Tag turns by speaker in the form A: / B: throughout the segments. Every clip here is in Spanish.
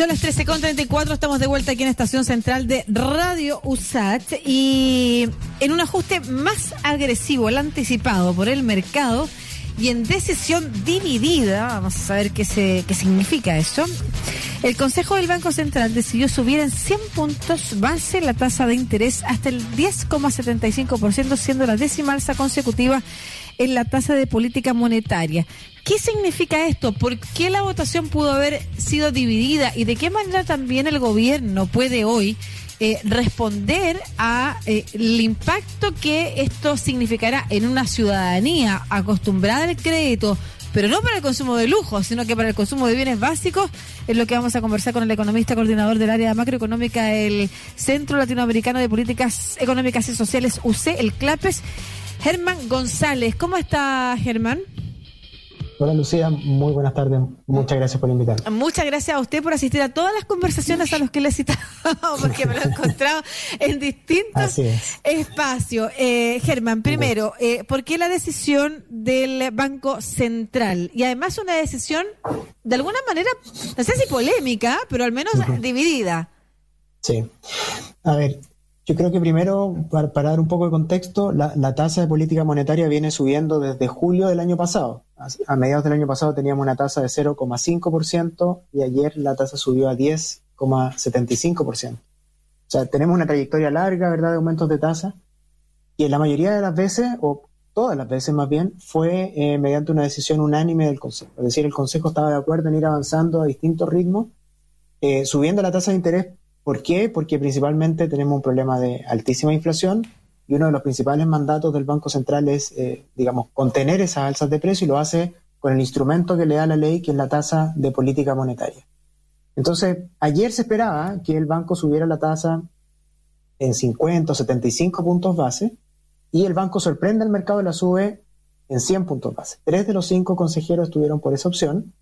A: Son las 13.34, estamos de vuelta aquí en Estación Central de Radio USAT y en un ajuste más agresivo, el anticipado por el mercado y en decisión dividida, vamos a saber qué, se, qué significa eso, el Consejo del Banco Central decidió subir en 100 puntos base la tasa de interés hasta el 10,75%, siendo la décima alza consecutiva en la tasa de política monetaria. ¿Qué significa esto? ¿Por qué la votación pudo haber sido dividida? ¿Y de qué manera también el gobierno puede hoy eh, responder a eh, el impacto que esto significará en una ciudadanía acostumbrada al crédito, pero no para el consumo de lujo, sino que para el consumo de bienes básicos, es lo que vamos a conversar con el economista coordinador del área macroeconómica del Centro Latinoamericano de Políticas Económicas y Sociales, UC, el CLAPES, Germán González. ¿Cómo está Germán?
B: Hola Lucía, muy buenas tardes. Muchas gracias por invitarme.
A: Muchas gracias a usted por asistir a todas las conversaciones a las que le he citado, porque me lo he encontrado en distintos espacios. Eh, Germán, primero, eh, ¿por qué la decisión del Banco Central? Y además una decisión, de alguna manera, no sé si polémica, pero al menos dividida.
B: Sí. A ver, yo creo que primero, para, dar un poco de contexto, la, tasa de política monetaria viene subiendo desde julio del año pasado. A, mediados del año pasado teníamos una tasa de 0,5% y ayer la tasa subió a 10,75%. O sea, tenemos una trayectoria larga, ¿verdad?, de aumentos de tasa. Y en la mayoría de las veces, o todas las veces más bien, fue eh, mediante una decisión unánime del Consejo. Es decir, el Consejo estaba de acuerdo en ir avanzando a distintos ritmos, eh, subiendo la tasa de interés ¿Por qué? Porque principalmente tenemos un problema de altísima inflación y uno de los principales mandatos del Banco Central es, eh, digamos, contener esas alzas de precio y lo hace con el instrumento que le da la ley, que es la tasa de política monetaria. Entonces, ayer se esperaba que el banco subiera la tasa en 50 o 75 puntos base y el banco sorprende al mercado y la sube en 100 puntos base. Tres de los cinco consejeros estuvieron por esa opción.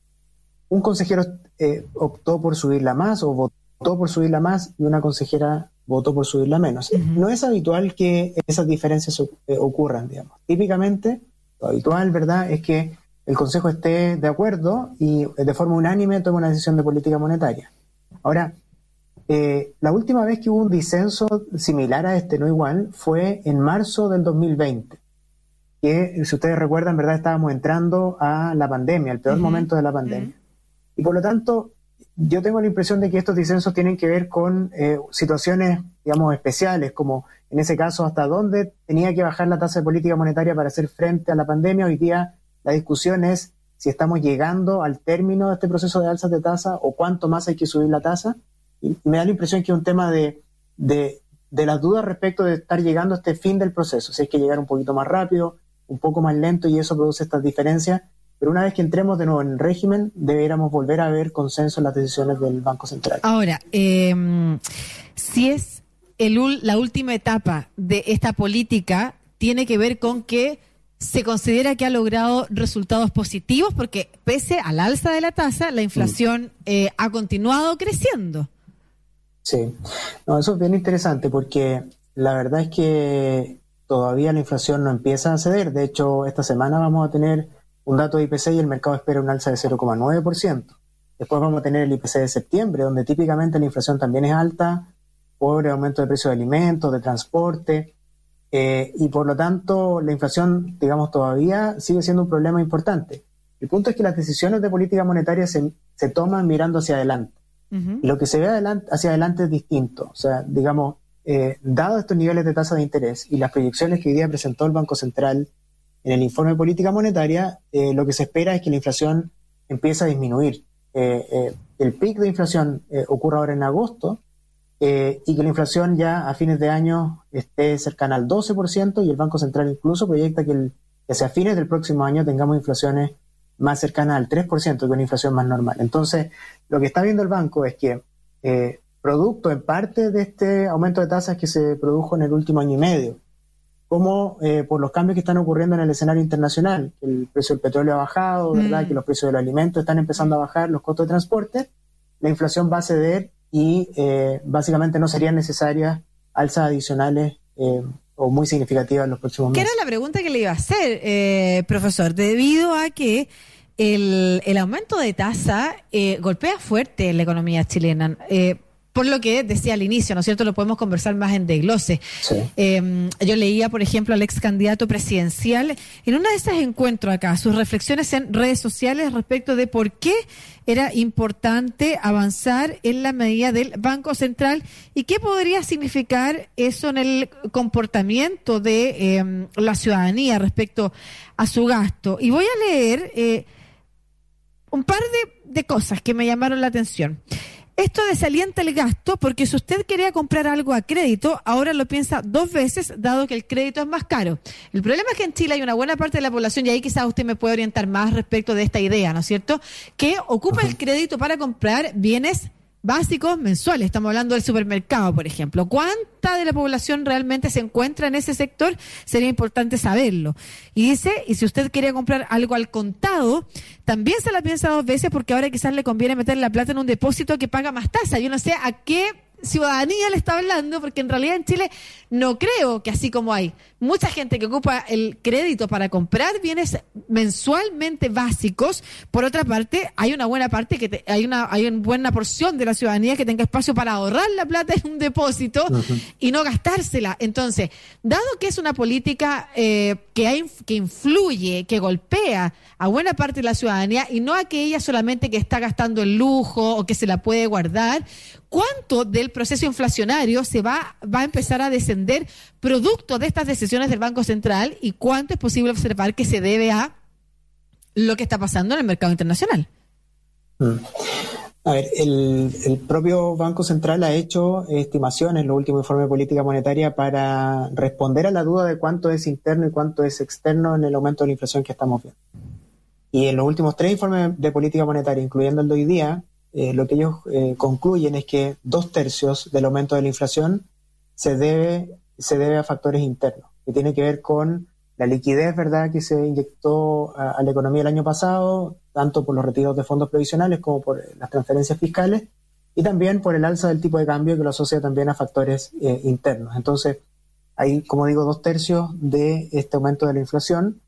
B: Un consejero eh, optó por subirla más o votó votó por subirla más y una consejera votó por subirla menos. No es habitual que esas diferencias eh, ocurran, digamos. Típicamente, lo habitual, ¿verdad?, es que el Consejo esté de acuerdo y eh, de forma unánime tome una decisión de política monetaria. Ahora, eh, la última vez que hubo un disenso similar a este, no igual, fue en marzo del 2020. Que, si ustedes recuerdan, ¿verdad? Estábamos entrando a la pandemia, el peor momento de la pandemia. Y por lo tanto, yo tengo la impresión de que estos disensos tienen que ver con eh, situaciones, digamos, especiales, como en ese caso hasta dónde tenía que bajar la tasa de política monetaria para hacer frente a la pandemia. Hoy día la discusión es si estamos llegando al término de este proceso de alzas de tasa o cuánto más hay que subir la tasa. Y me da la impresión que es un tema de, de, de las dudas respecto de estar llegando a este fin del proceso, si hay que llegar un poquito más rápido, un poco más lento y eso produce estas diferencias pero una vez que entremos de nuevo en el régimen, deberíamos volver a ver consenso en las decisiones del Banco Central.
A: Ahora, em, si es el, la última etapa de esta política, tiene que ver con que se considera que ha logrado resultados positivos porque pese al alza de la tasa, la inflación mm. eh, ha continuado creciendo.
B: Sí, no, eso es bien interesante porque la verdad es que todavía la inflación no empieza a ceder. De hecho, esta semana vamos a tener un dato de IPC y el mercado espera un alza de 0,9%. Después vamos a tener el IPC de septiembre, donde típicamente la inflación también es alta por el aumento de precios de alimentos, de transporte, eh, y por lo tanto la inflación, digamos, todavía sigue siendo un problema importante. El punto es que las decisiones de política monetaria se, toman mirando hacia adelante. Lo que se ve adelante, hacia adelante es distinto. O sea, digamos, eh, dado estos niveles de tasa de interés y las proyecciones que hoy día presentó el Banco Central en el informe de política monetaria, eh, lo que se espera es que la inflación empiece a disminuir. Eh, eh, el pic de inflación ocurre ahora en agosto y que la inflación ya a fines de año esté cercana al 12% y el Banco Central incluso proyecta que, que hacia fines del próximo año tengamos inflaciones más cercanas al 3%, que una inflación más normal. Entonces, lo que está viendo el banco es que producto en parte de este aumento de tasas que se produjo en el último año y medio, como eh, por los cambios que están ocurriendo en el escenario internacional, que el precio del petróleo ha bajado, ¿verdad? Mm. que los precios de los alimentos están empezando a bajar, los costos de transporte, la inflación va a ceder y eh, básicamente no serían necesarias alzas adicionales eh, o muy significativas en los próximos meses.
A: ¿Qué era la pregunta que le iba a hacer, profesor? Debido a que el, el aumento de tasa golpea fuerte la economía chilena. Eh, por lo que decía al inicio, ¿no es cierto? Lo podemos conversar más en desglose. Eh, yo leía, por ejemplo, al ex candidato presidencial en uno de esos encuentros acá, sus reflexiones en redes sociales respecto de por qué era importante avanzar en la medida del Banco Central y qué podría significar eso en el comportamiento de em, la ciudadanía respecto a su gasto. Y voy a leer eh, un par de, de cosas que me llamaron la atención. Esto desalienta el gasto porque si usted quería comprar algo a crédito, ahora lo piensa dos veces, dado que el crédito es más caro. El problema es que en Chile hay una buena parte de la población, y ahí quizás usted me puede orientar más respecto de esta idea, ¿no es cierto?, que ocupa el crédito para comprar bienes básicos mensuales. Estamos hablando del supermercado, por ejemplo. ¿Cuánta de la población realmente se encuentra en ese sector? Sería importante saberlo. Y dice, y si usted quiere comprar algo al contado, también se la piensa dos veces porque ahora quizás le conviene meter la plata en un depósito que paga más tasa. Yo no sé a qué ciudadanía le está hablando, porque en realidad en Chile no creo que así como hay mucha gente que ocupa el crédito para comprar bienes mensualmente básicos, por otra parte hay una buena parte que hay una hay una buena porción de la ciudadanía que tenga espacio para ahorrar la plata en un depósito y no gastársela. Entonces, dado que es una política eh, que hay, que influye, que golpea a buena parte de la ciudadanía y no a aquella solamente que está gastando el lujo o que se la puede guardar, ¿cuánto del proceso inflacionario se va, va a empezar a descender producto de estas decisiones del Banco Central y cuánto es posible observar que se debe a lo que está pasando en el mercado internacional?
B: Mm. A ver, el, propio Banco Central ha hecho estimaciones en los últimos informes de política monetaria para responder a la duda de cuánto es interno y cuánto es externo en el aumento de la inflación que estamos viendo. Y en los últimos tres informes de política monetaria, incluyendo el de hoy día, eh, lo que ellos eh, concluyen es que dos tercios del aumento de la inflación se debe, se debe a factores internos, que tiene que ver con la liquidez, ¿verdad?, que se inyectó a, la economía el año pasado, tanto por los retiros de fondos previsionales como por las transferencias fiscales, y también por el alza del tipo de cambio que lo asocia también a factores eh, internos. Entonces, hay, como digo, dos tercios de este aumento de la inflación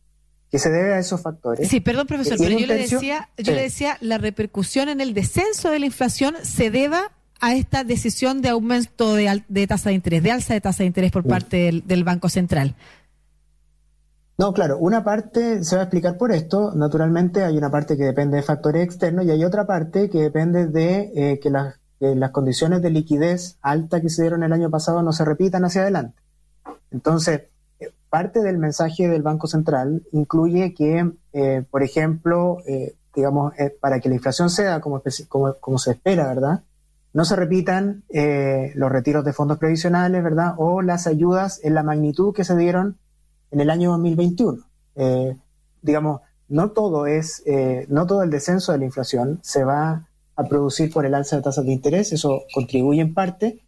B: que se debe a esos factores.
A: Sí, perdón, profesor, pero yo, le decía, yo le decía, la repercusión en el descenso de la inflación se deba a esta decisión de aumento de, tasa de interés, de alza de tasa de interés por parte del, Banco Central.
B: No, claro, una parte se va a explicar por esto. Naturalmente hay una parte que depende de factores externos y hay otra parte que depende de eh, que, las, que las condiciones de liquidez alta que se dieron el año pasado no se repitan hacia adelante. Entonces, parte del mensaje del Banco Central incluye que, eh, por ejemplo, eh, digamos, eh, para que la inflación sea como, como, se espera, ¿verdad? No se repitan los retiros de fondos previsionales, ¿verdad? O las ayudas en la magnitud que se dieron en el año 2021. digamos, no todo es, no todo el descenso de la inflación se va a producir por el alza de tasas de interés, eso contribuye en parte,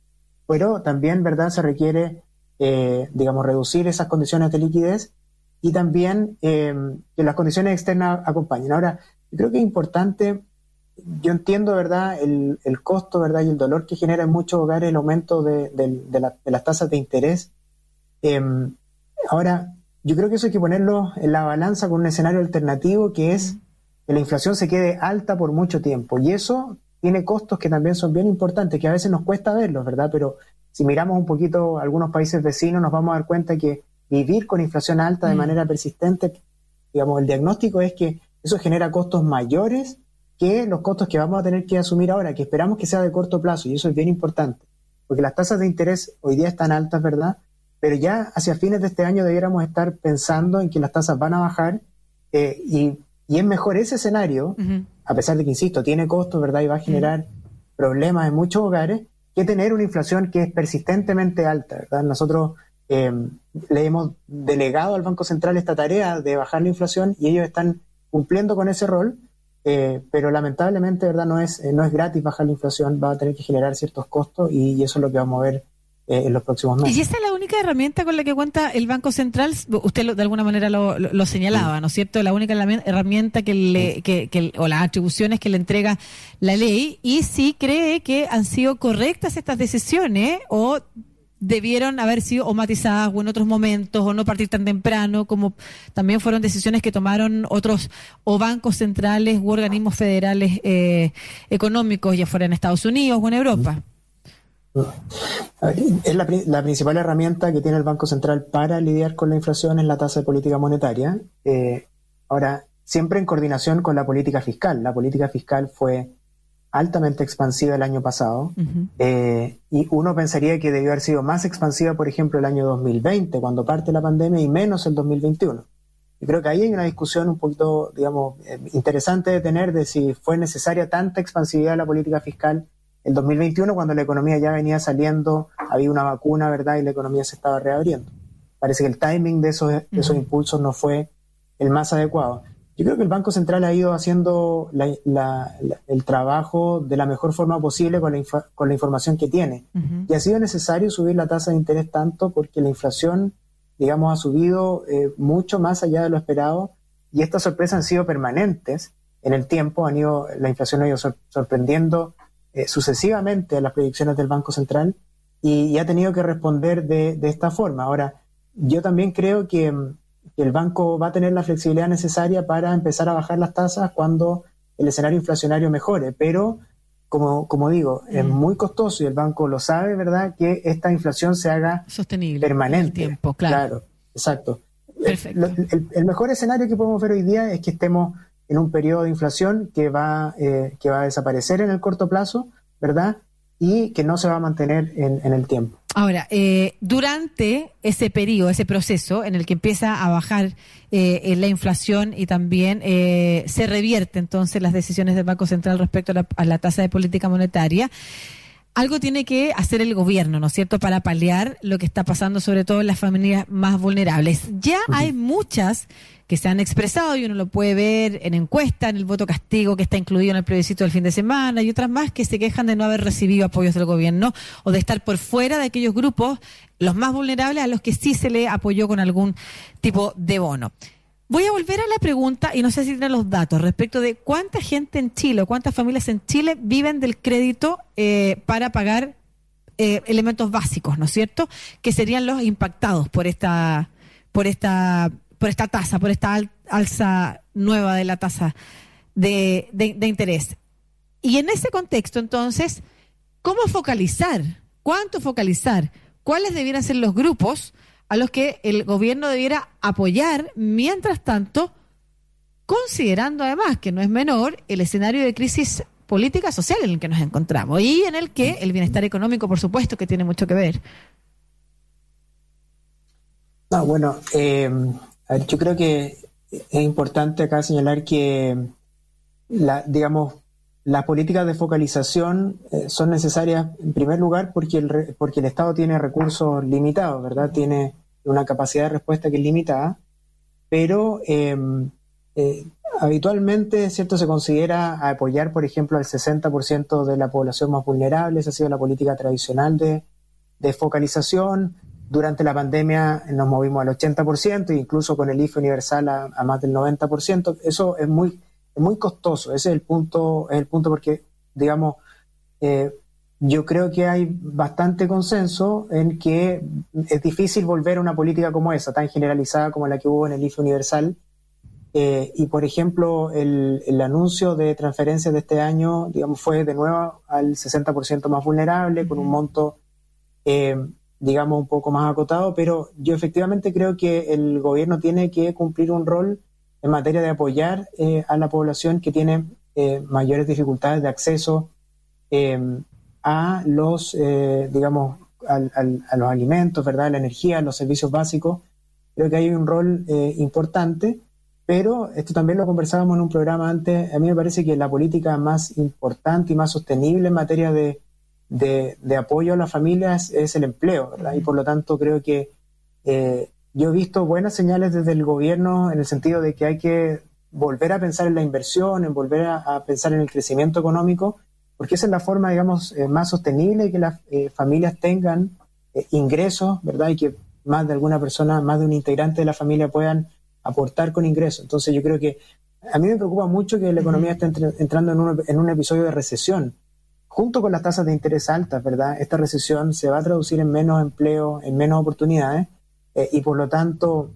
B: pero también, ¿verdad? Se requiere eh, digamos, reducir esas condiciones de liquidez y también eh, que las condiciones externas acompañen. Ahora, creo que es importante, yo entiendo, ¿verdad?, el, costo, ¿verdad?, y el dolor que genera en muchos hogares el aumento de, las tasas de interés. Em, ahora, yo creo que eso hay que ponerlo en la balanza con un escenario alternativo que es que la inflación se quede alta por mucho tiempo. Y eso tiene costos que también son bien importantes, que a veces nos cuesta verlos, ¿verdad? Pero si miramos un poquito algunos países vecinos, nos vamos a dar cuenta que vivir con inflación alta de mm. manera persistente, digamos, el diagnóstico es que eso genera costos mayores que los costos que vamos a tener que asumir ahora, que esperamos que sea de corto plazo, y eso es bien importante, porque las tasas de interés hoy día están altas, ¿verdad? Pero ya hacia fines de este año debiéramos estar pensando en que las tasas van a bajar eh, y, es mejor ese escenario, a pesar de que, insisto, tiene costos, ¿verdad? Y va a generar problemas en muchos hogares, que tener una inflación que es persistentemente alta, ¿verdad? Nosotros eh, le hemos delegado al Banco Central esta tarea de bajar la inflación y ellos están cumpliendo con ese rol, eh, pero lamentablemente, ¿verdad? No es, eh, no es gratis bajar la inflación, va a tener que generar ciertos costos y, eso es lo que vamos a ver eh, en los próximos meses.
A: ¿Y esa es la única herramienta con la que cuenta el Banco Central? Usted de alguna manera lo, señalaba, ¿no es cierto? La única herramienta que le, que, o las atribuciones que le entrega la ley y si cree que han sido correctas estas decisiones o debieron haber sido o matizadas o en otros momentos o no partir tan temprano, como también fueron decisiones que tomaron otros o bancos centrales u organismos federales eh, económicos, ya fuera en Estados Unidos o en Europa.
B: Es la, la, principal herramienta que tiene el Banco Central para lidiar con la inflación en la tasa de política monetaria. Eh, ahora, siempre en coordinación con la política fiscal. La política fiscal fue altamente expansiva el año pasado eh, y uno pensaría que debió haber sido más expansiva, por ejemplo, el año 2020, cuando parte la pandemia, y menos el 2021. Y creo que ahí hay una discusión un poquito, digamos, eh, interesante de tener de si fue necesaria tanta expansividad de la política fiscal el 2021 cuando la economía ya venía saliendo, había una vacuna, ¿verdad? Y la economía se estaba reabriendo. Parece que el timing de esos, de esos impulsos no fue el más adecuado. Yo creo que el Banco Central ha ido haciendo el trabajo de la mejor forma posible con la, con la información que tiene. Y ha sido necesario subir la tasa de interés tanto porque la inflación, digamos, ha subido eh, mucho más allá de lo esperado y estas sorpresas han sido permanentes en el tiempo, han ido, la inflación ha ido sorprendiendo eh, sucesivamente a las predicciones del Banco Central y, ha tenido que responder de, esta forma. Ahora, yo también creo que, el banco va a tener la flexibilidad necesaria para empezar a bajar las tasas cuando el escenario inflacionario mejore, pero como, como digo, es mm. muy costoso y el banco lo sabe, ¿verdad? Que esta inflación se haga
A: sostenible
B: permanente.
A: tiempo, claro.
B: exacto. el, mejor escenario que podemos ver hoy día es que estemos en un periodo de inflación que va, eh, que va a desaparecer en el corto plazo, ¿verdad? Y que no se va a mantener en, el tiempo.
A: Ahora, eh, durante ese periodo, ese proceso en el que empieza a bajar eh, la inflación y también se revierte entonces las decisiones del Banco Central respecto a la tasa de política monetaria, algo tiene que hacer el gobierno, ¿no es cierto?, para paliar lo que está pasando, sobre todo en las familias más vulnerables. Ya hay muchas que se han expresado y uno lo puede ver en encuesta, en el voto castigo que está incluido en el plebiscito del fin de semana y otras más que se quejan de no haber recibido apoyos del gobierno o de estar por fuera de aquellos grupos, los más vulnerables, a los que sí se le apoyó con algún tipo de bono. Voy a volver a la pregunta, y no sé si tienen los datos, respecto de cuánta gente en Chile o cuántas familias en Chile viven del crédito eh, para pagar eh, elementos básicos, ¿no es cierto? Que serían los impactados por esta, por esta, por esta tasa, por esta alza nueva de la tasa de, de interés. Y en ese contexto, entonces, ¿cómo focalizar? ¿Cuánto focalizar? ¿Cuáles debieran ser los grupos? A los que el gobierno debiera apoyar, mientras tanto, considerando además que no es menor el escenario de crisis política social en el que nos encontramos y en el que el bienestar económico, por supuesto, que tiene mucho que ver.
B: No, bueno, eh, yo creo que es importante acá señalar que, la, digamos, las políticas de focalización eh, son necesarias en primer lugar porque el, porque el Estado tiene recursos limitados, ¿verdad? Tiene una capacidad de respuesta que es limitada, pero em, eh, habitualmente cierto se considera apoyar, por ejemplo, al 60% de la población más vulnerable, esa ha sido la política tradicional de, focalización. Durante la pandemia nos movimos al 80%, incluso con el IFE universal a, más del 90%. Eso es muy, muy costoso, ese es el punto, es el punto porque, digamos, eh, yo creo que hay bastante consenso en que es difícil volver a una política como esa, tan generalizada como la que hubo en el IFE universal. Eh, y, por ejemplo, el, anuncio de transferencias de este año, digamos, fue de nuevo al 60% más vulnerable, con un monto, eh, digamos, un poco más acotado, pero yo efectivamente creo que el gobierno tiene que cumplir un rol en materia de apoyar eh, a la población que tiene mayores dificultades de acceso a los, eh, digamos, a los alimentos, ¿verdad? La energía, los servicios básicos. Creo que hay un rol eh, importante, pero esto también lo conversábamos en un programa antes. A mí me parece que la política más importante y más sostenible en materia de, de, apoyo a las familias es el empleo. Y por lo tanto creo que eh, yo he visto buenas señales desde el gobierno en el sentido de que hay que volver a pensar en la inversión, en volver a pensar en el crecimiento económico porque esa es la forma, digamos, eh, más sostenible de que las eh, familias tengan eh, ingresos, ¿verdad? Y que más de alguna persona, más de un integrante de la familia puedan aportar con ingresos. Entonces yo creo que a mí me preocupa mucho que la economía esté entrando en un, en un episodio de recesión junto con las tasas de interés altas, ¿verdad? Esta recesión se va a traducir en menos empleo, en menos oportunidades eh, y por lo tanto,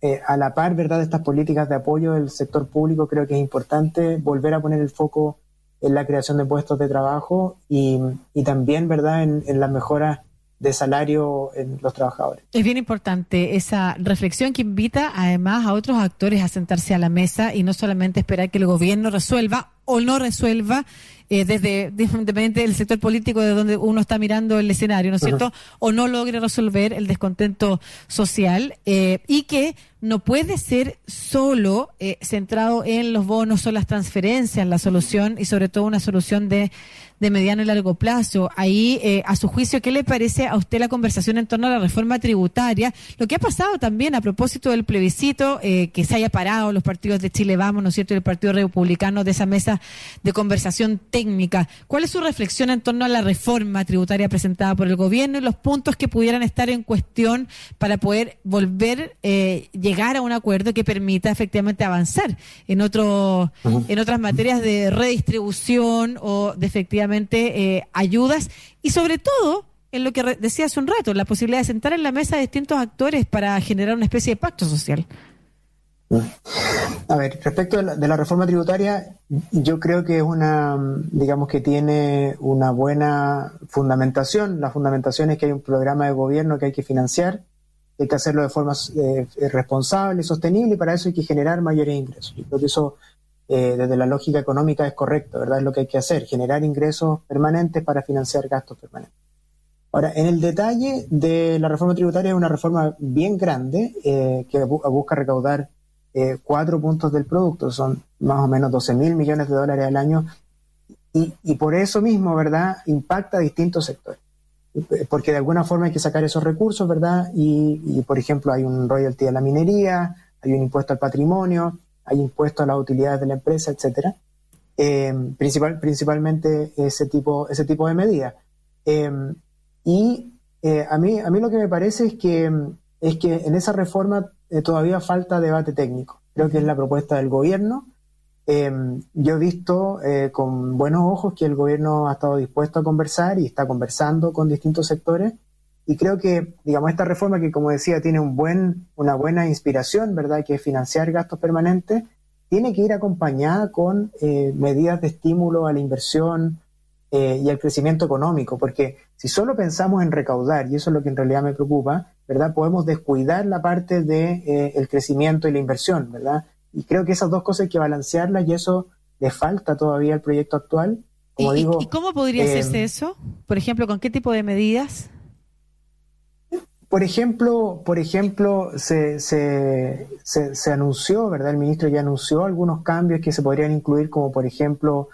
B: eh, a la par, ¿verdad?, de estas políticas de apoyo del sector público, creo que es importante volver a poner el foco en la creación de puestos de trabajo y, también, ¿verdad?, en, en las mejoras de salario en los trabajadores.
A: Es bien importante esa reflexión que invita además a otros actores a sentarse a la mesa y no solamente esperar que el gobierno resuelva o no resuelva eh, desde independiente del sector político de donde uno está mirando el escenario, ¿no es cierto? O no logre resolver el descontento social eh, y que no puede ser solo eh, centrado en los bonos o las transferencias la solución y sobre todo una solución de, de mediano y largo plazo. Ahí, eh, a su juicio, ¿qué le parece a usted la conversación en torno a la reforma tributaria? Lo que ha pasado también a propósito del plebiscito, eh, que se haya parado los partidos de Chile Vamos, ¿no es cierto?, y el Partido Republicano de esa mesa de conversación técnica. ¿Cuál es su reflexión en torno a la reforma tributaria presentada por el gobierno y los puntos que pudieran estar en cuestión para poder volver, eh, llegar a un acuerdo que permita efectivamente avanzar en, otro, en otras materias de redistribución o de efectivamente eh, ayudas y sobre todo en lo que decía hace un rato, la posibilidad de sentar en la mesa a distintos actores para generar una especie de pacto social.
B: A ver, respecto de la, reforma tributaria, yo creo que es una, digamos que tiene una buena fundamentación. La fundamentación es que hay un programa de gobierno que hay que financiar, hay que hacerlo de forma eh, responsable y sostenible, y para eso hay que generar mayores ingresos. Yo creo que eso eh, desde la lógica económica es correcto, ¿verdad? Es lo que hay que hacer, generar ingresos permanentes para financiar gastos permanentes. Ahora, en el detalle de la reforma tributaria es una reforma bien grande eh, que busca recaudar eh, cuatro puntos del producto, son más o menos 12 mil millones de dólares al año, y, y, por eso mismo, ¿verdad?, impacta a distintos sectores. Porque de alguna forma hay que sacar esos recursos, ¿verdad? Y, por ejemplo, hay un royalty a la minería, hay un impuesto al patrimonio, hay impuestos a las utilidades de la empresa, etcétera. Eh, principal, principalmente ese tipo, ese tipo de medidas. Eh, y eh, a, mí, a mí lo que me parece es que, es que en esa reforma todavía falta debate técnico. Creo que es la propuesta del gobierno. yo he visto con buenos ojos que el gobierno ha estado dispuesto a conversar y está conversando con distintos sectores y creo que, digamos, esta reforma que, como decía, tiene un buen, una buena inspiración, ¿verdad?, que es financiar gastos permanentes, tiene que ir acompañada con eh, medidas de estímulo a la inversión eh, y al crecimiento económico, porque si solo pensamos en recaudar, y eso es lo que en realidad me preocupa, ¿verdad?, podemos descuidar la parte de, eh, el crecimiento y la inversión, ¿verdad? Y creo que esas dos cosas hay que balancearlas y eso le falta todavía al proyecto actual.
A: Como digo, ¿Y cómo podría hacerse eso? Por ejemplo, ¿con qué tipo de medidas?
B: Por ejemplo, por ejemplo se, se, se, anunció, ¿verdad? El ministro ya anunció algunos cambios que se podrían incluir, como por ejemplo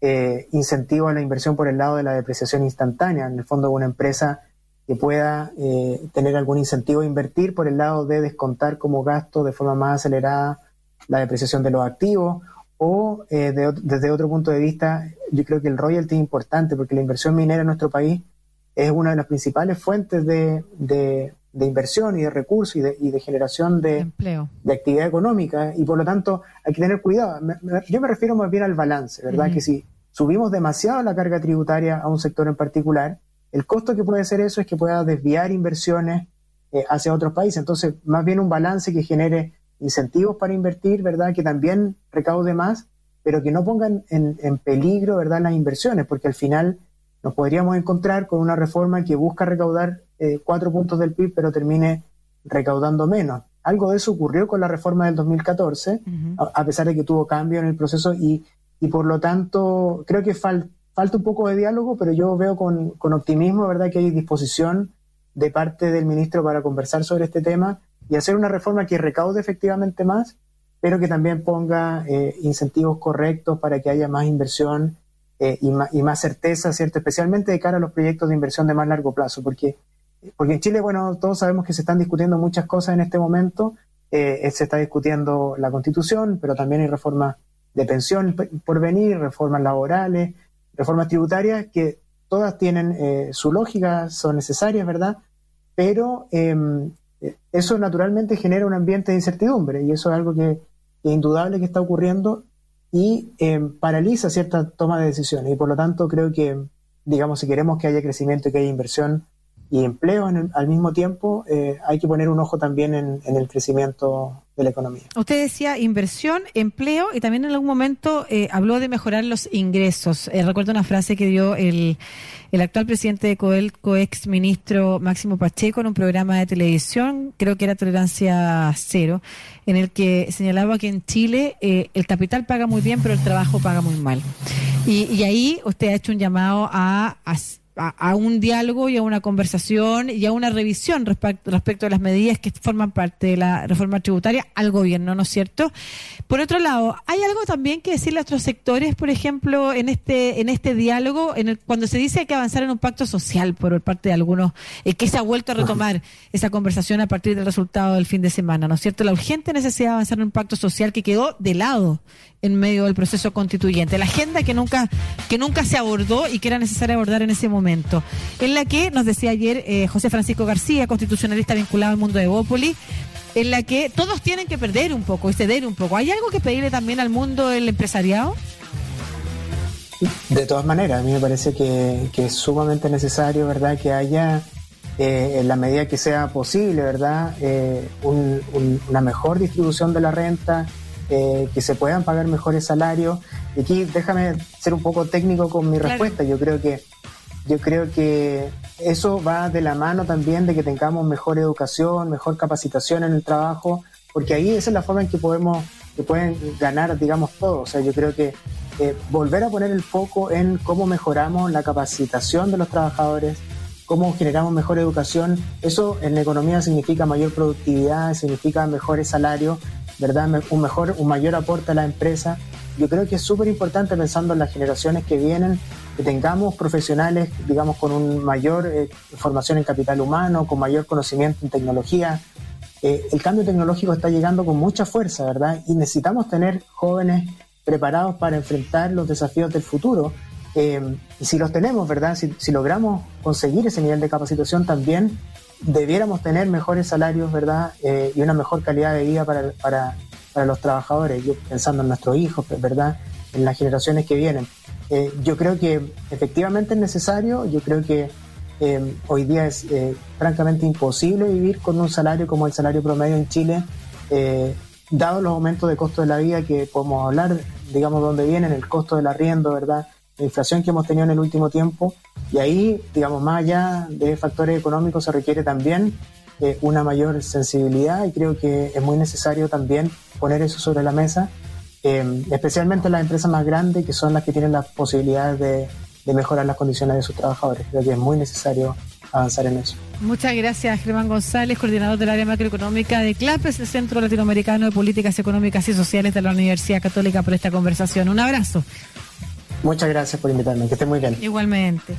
B: eh, incentivos a la inversión por el lado de la depreciación instantánea, en el fondo de una empresa que pueda eh, tener algún incentivo a invertir por el lado de descontar como gasto de forma más acelerada la depreciación de los activos o eh, desde otro punto de vista, yo creo que el royalty es importante porque la inversión minera en nuestro país es una de las principales fuentes de, de, inversión y de recursos y de, y de generación de, Empleo. de actividad económica y por lo tanto hay que tener cuidado. yo me refiero más bien al balance, ¿verdad? Que si subimos demasiado la carga tributaria a un sector en particular, el costo que puede ser eso es que pueda desviar inversiones eh, hacia otros países. Entonces, más bien un balance que genere incentivos para invertir, ¿verdad? Que también recaude más, pero que no pongan en, en peligro, ¿verdad? Las inversiones, porque al final nos podríamos encontrar con una reforma que busca recaudar eh, cuatro puntos del PIB, pero termine recaudando menos. Algo de eso ocurrió con la reforma del 2014, a, pesar de que tuvo cambio en el proceso y, y por lo tanto creo que falta un poco de diálogo, pero yo veo con, con, optimismo, ¿verdad?, que hay disposición de parte del ministro para conversar sobre este tema y hacer una reforma que recaude efectivamente más, pero que también ponga eh, incentivos correctos para que haya más inversión eh, y, más, certeza, ¿cierto? Especialmente de cara a los proyectos de inversión de más largo plazo, porque, porque en Chile, bueno, todos sabemos que se están discutiendo muchas cosas en este momento, eh, se está discutiendo la constitución, pero también hay reformas de pensión por venir, reformas laborales, reformas tributarias, que todas tienen eh, su lógica, son necesarias, ¿verdad? Pero em, eso naturalmente genera un ambiente de incertidumbre y eso es algo que, es indudable que está ocurriendo y eh, paraliza cierta toma de decisiones. Y por lo tanto creo que, digamos, si queremos que haya crecimiento y que haya inversión y empleo al mismo tiempo, eh, hay que poner un ojo también en, el crecimiento de la economía.
A: Usted decía inversión, empleo y también en algún momento eh, habló de mejorar los ingresos. recuerdo una frase que dio el, el actual presidente de Coelco, ex ministro Máximo Pacheco, en un programa de televisión, creo que era Tolerancia Cero, en el que señalaba que en Chile eh, el capital paga muy bien, pero el trabajo paga muy mal. Y, ahí usted ha hecho un llamado a a, un diálogo y a una conversación y a una revisión respecto, respecto a las medidas que forman parte de la reforma tributaria al gobierno, ¿no es cierto? Por otro lado, hay algo también que decirle a otros sectores, por ejemplo, en este en este diálogo, en el, cuando se dice que avanzar en un pacto social por parte de algunos, eh, que se ha vuelto a retomar esa conversación a partir del resultado del fin de semana, ¿no es cierto? La urgente necesidad de avanzar en un pacto social que quedó de lado en medio del proceso constituyente, la agenda que nunca que nunca se abordó y que era necesaria abordar en ese momento, en la que nos decía ayer eh, José Francisco García, constitucionalista vinculado al mundo de Bópoli, en la que todos tienen que perder un poco y ceder un poco. ¿Hay algo que pedirle también al mundo del empresariado?
B: De todas maneras, a mí me parece que, es sumamente necesario, ¿verdad?, que haya, eh, en la medida que sea posible, ¿verdad?, eh, una mejor distribución de la renta, eh, que se puedan pagar mejores salarios. Y aquí déjame ser un poco técnico con mi respuesta. Yo creo que yo creo que eso va de la mano también de que tengamos mejor educación, mejor capacitación en el trabajo, porque ahí esa es la forma en que podemos que pueden ganar, digamos, todos. O sea, yo creo que eh, volver a poner el foco en cómo mejoramos la capacitación de los trabajadores, cómo generamos mejor educación, eso en la economía significa mayor productividad, significa mejores salarios ¿verdad? Un mejor, un mayor aporte a la empresa. Yo creo que es súper importante pensando en las generaciones que vienen, que tengamos profesionales, digamos, con un mayor eh, formación en capital humano, con mayor conocimiento en tecnología. Eh, el cambio tecnológico está llegando con mucha fuerza, ¿verdad? Y necesitamos tener jóvenes preparados para enfrentar los desafíos del futuro. Eh, y si los tenemos, ¿verdad? Si, si, logramos conseguir ese nivel de capacitación, también debiéramos tener mejores salarios, ¿verdad? Eh, y una mejor calidad de vida para, para, para, los trabajadores, yo pensando en nuestros hijos, ¿verdad? En las generaciones que vienen. Eh, yo creo que efectivamente es necesario, yo creo que eh, hoy día es francamente imposible vivir con un salario como el salario promedio en Chile, dado los aumentos de costo de la vida que podemos hablar, digamos, dónde vienen, el costo del arriendo, ¿verdad? La inflación que hemos tenido en el último tiempo, y ahí, digamos, más allá de factores económicos, se requiere también eh, una mayor sensibilidad y creo que es muy necesario también poner eso sobre la mesa, eh, especialmente las empresas más grandes, que son las que tienen las posibilidades de, mejorar las condiciones de sus trabajadores. Creo que es muy necesario avanzar en eso.
A: Muchas gracias, Germán González, coordinador del área macroeconómica de CLAPES, el Centro Latinoamericano de Políticas Económicas y Sociales de la Universidad Católica, por esta conversación. Un abrazo.
B: Muchas gracias por invitarme, que esté muy bien.
A: Igualmente.